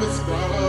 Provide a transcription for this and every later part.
more than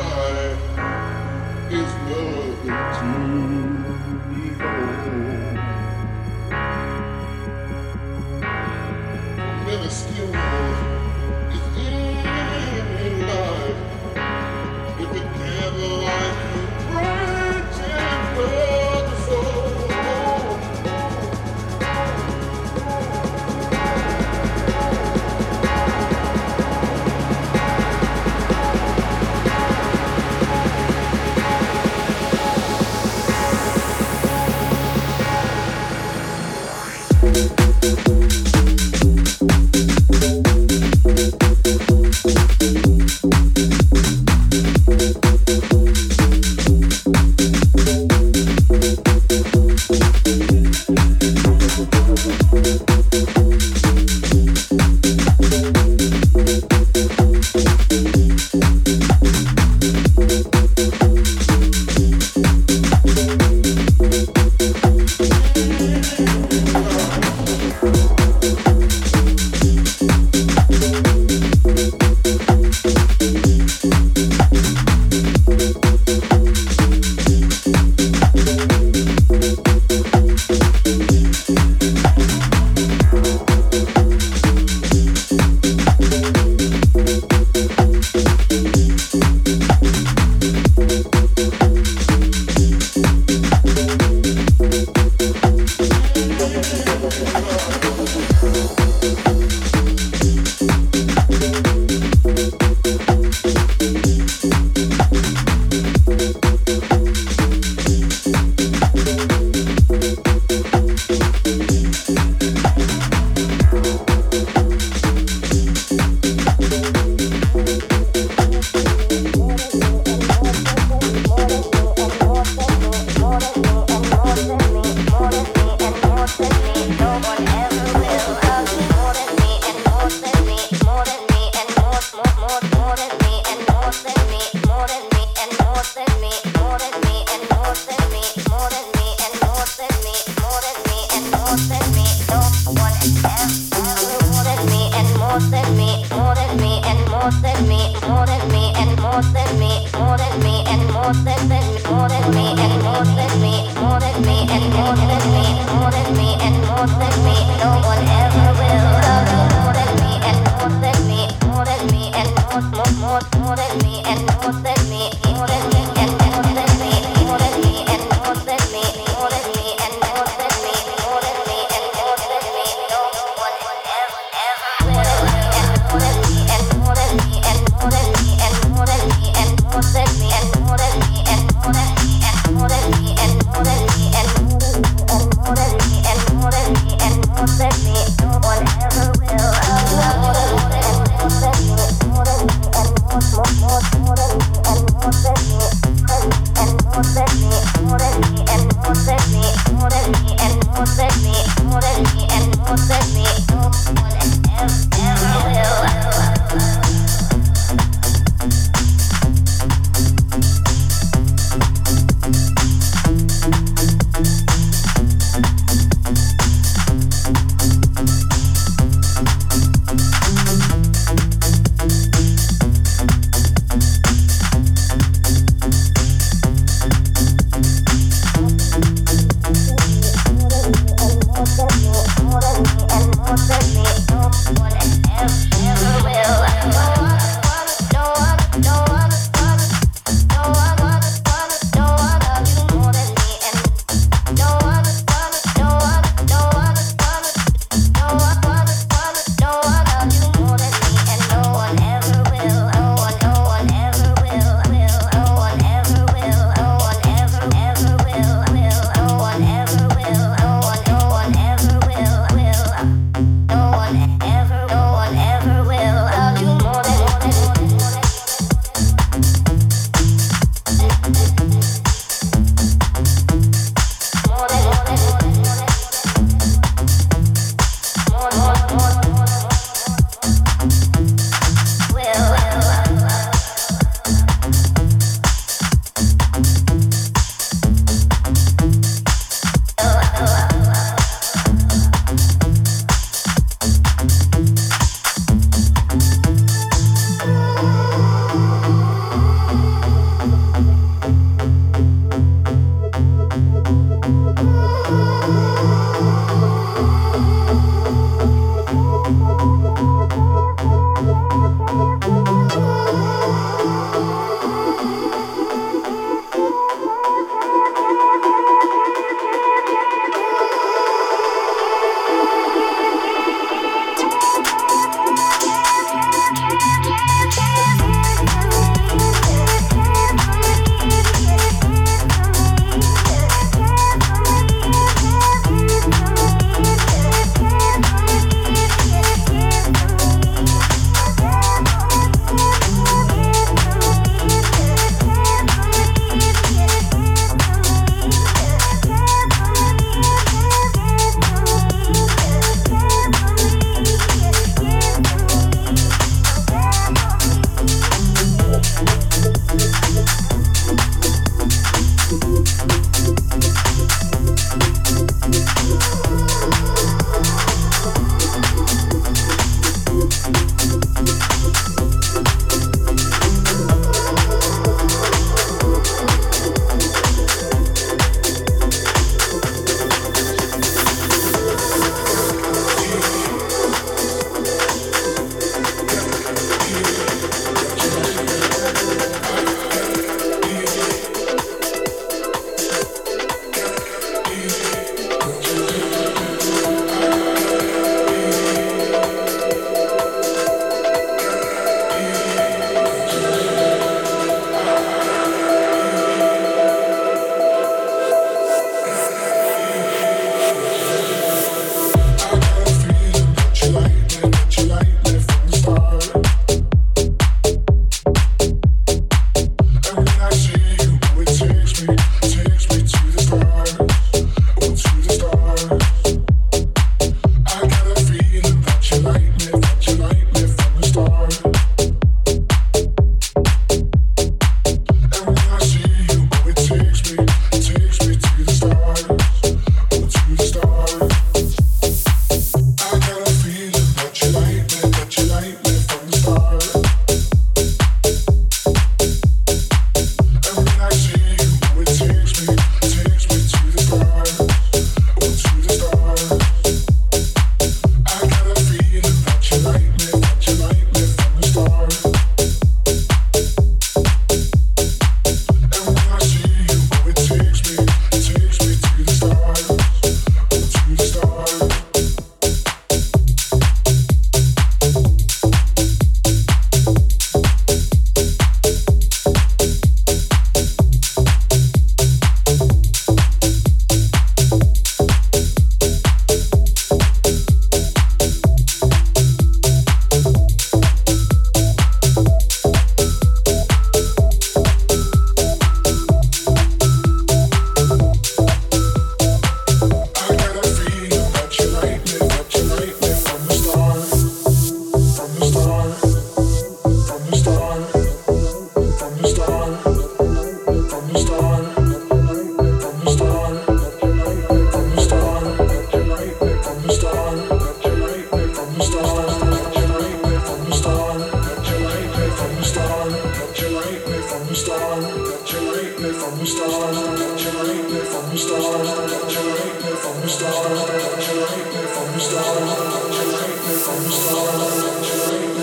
from the start, that you like from the start, that you like from the start, that you like from the start, that you like from the start, that you like from the start, that you like from the start, that you like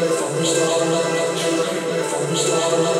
from the start, that you like from the start, that you like.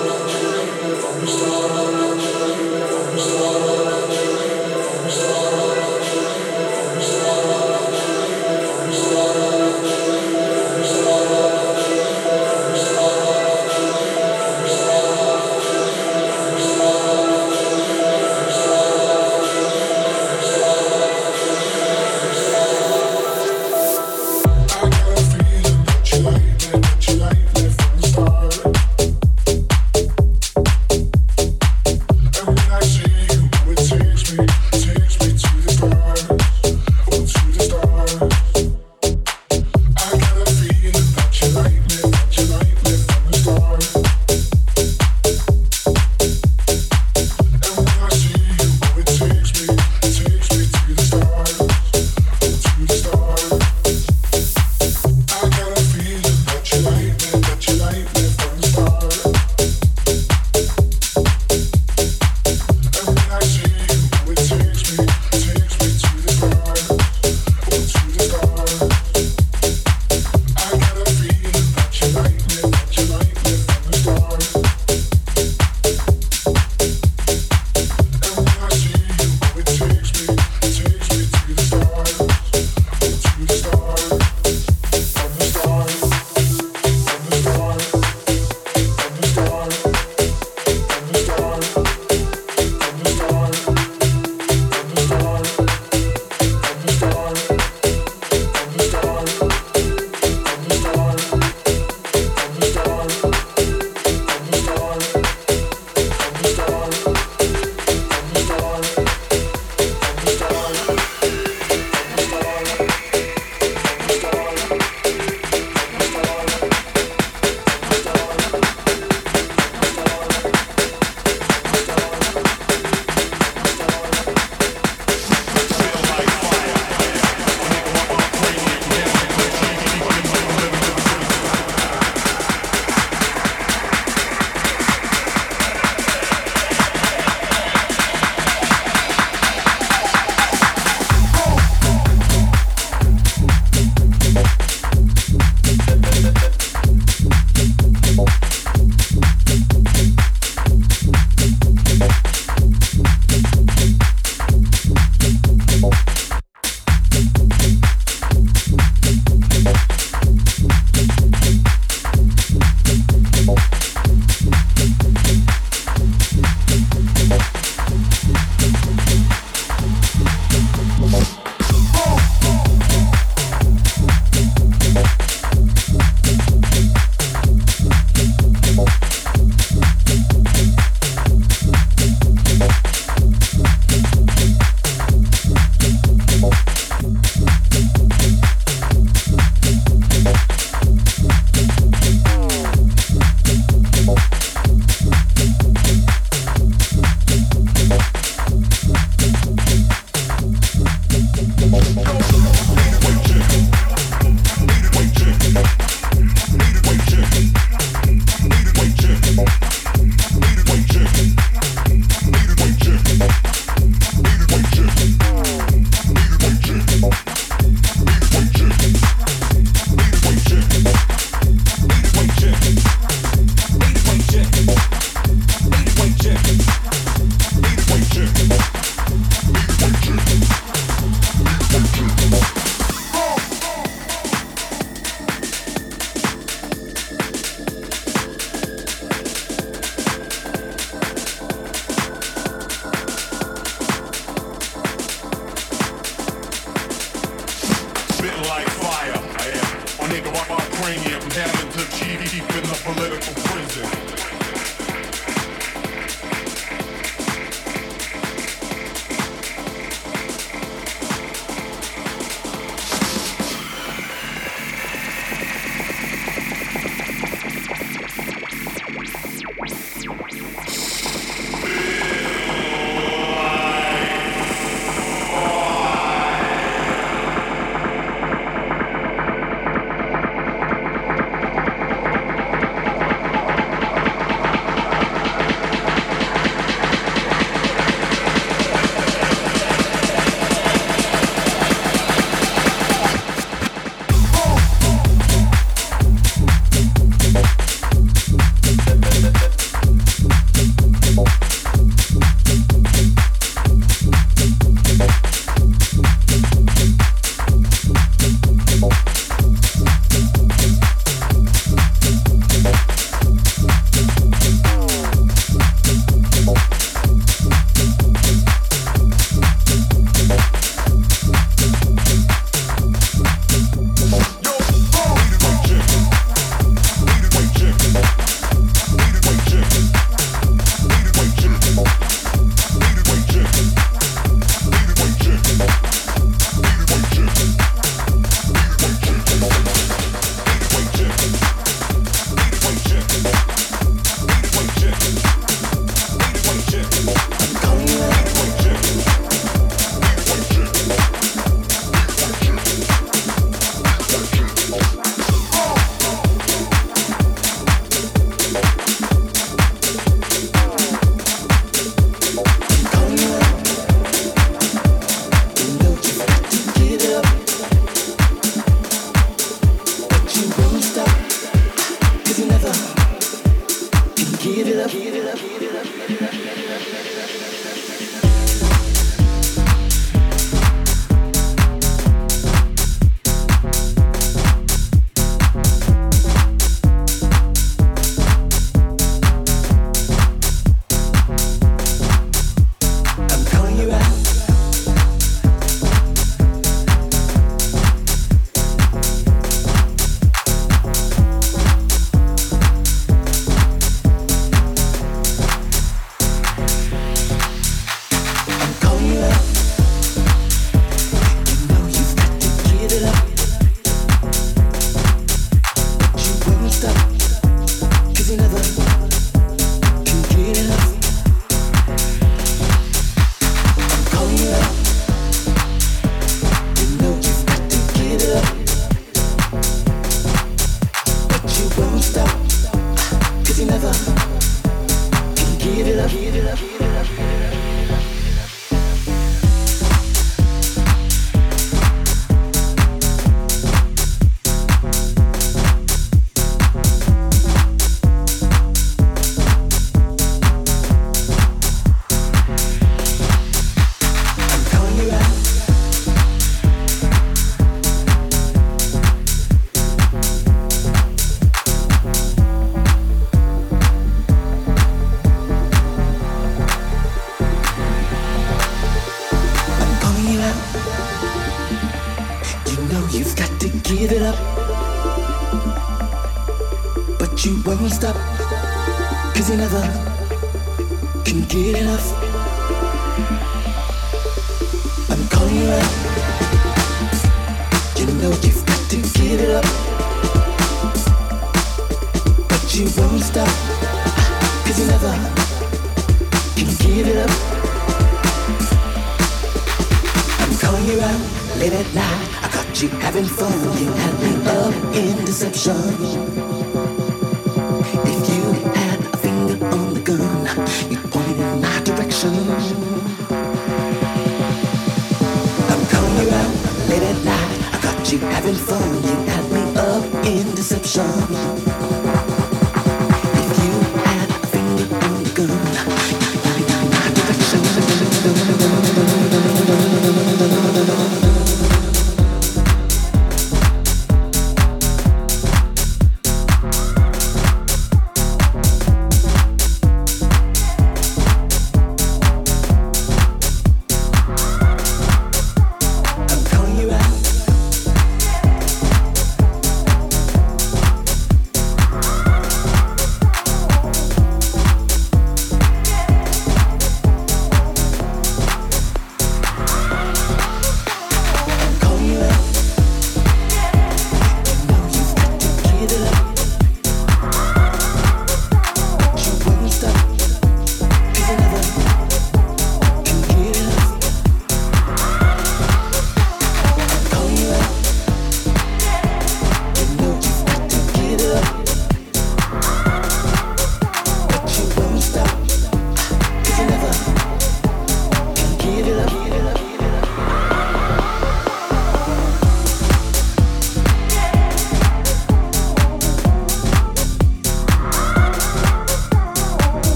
sun.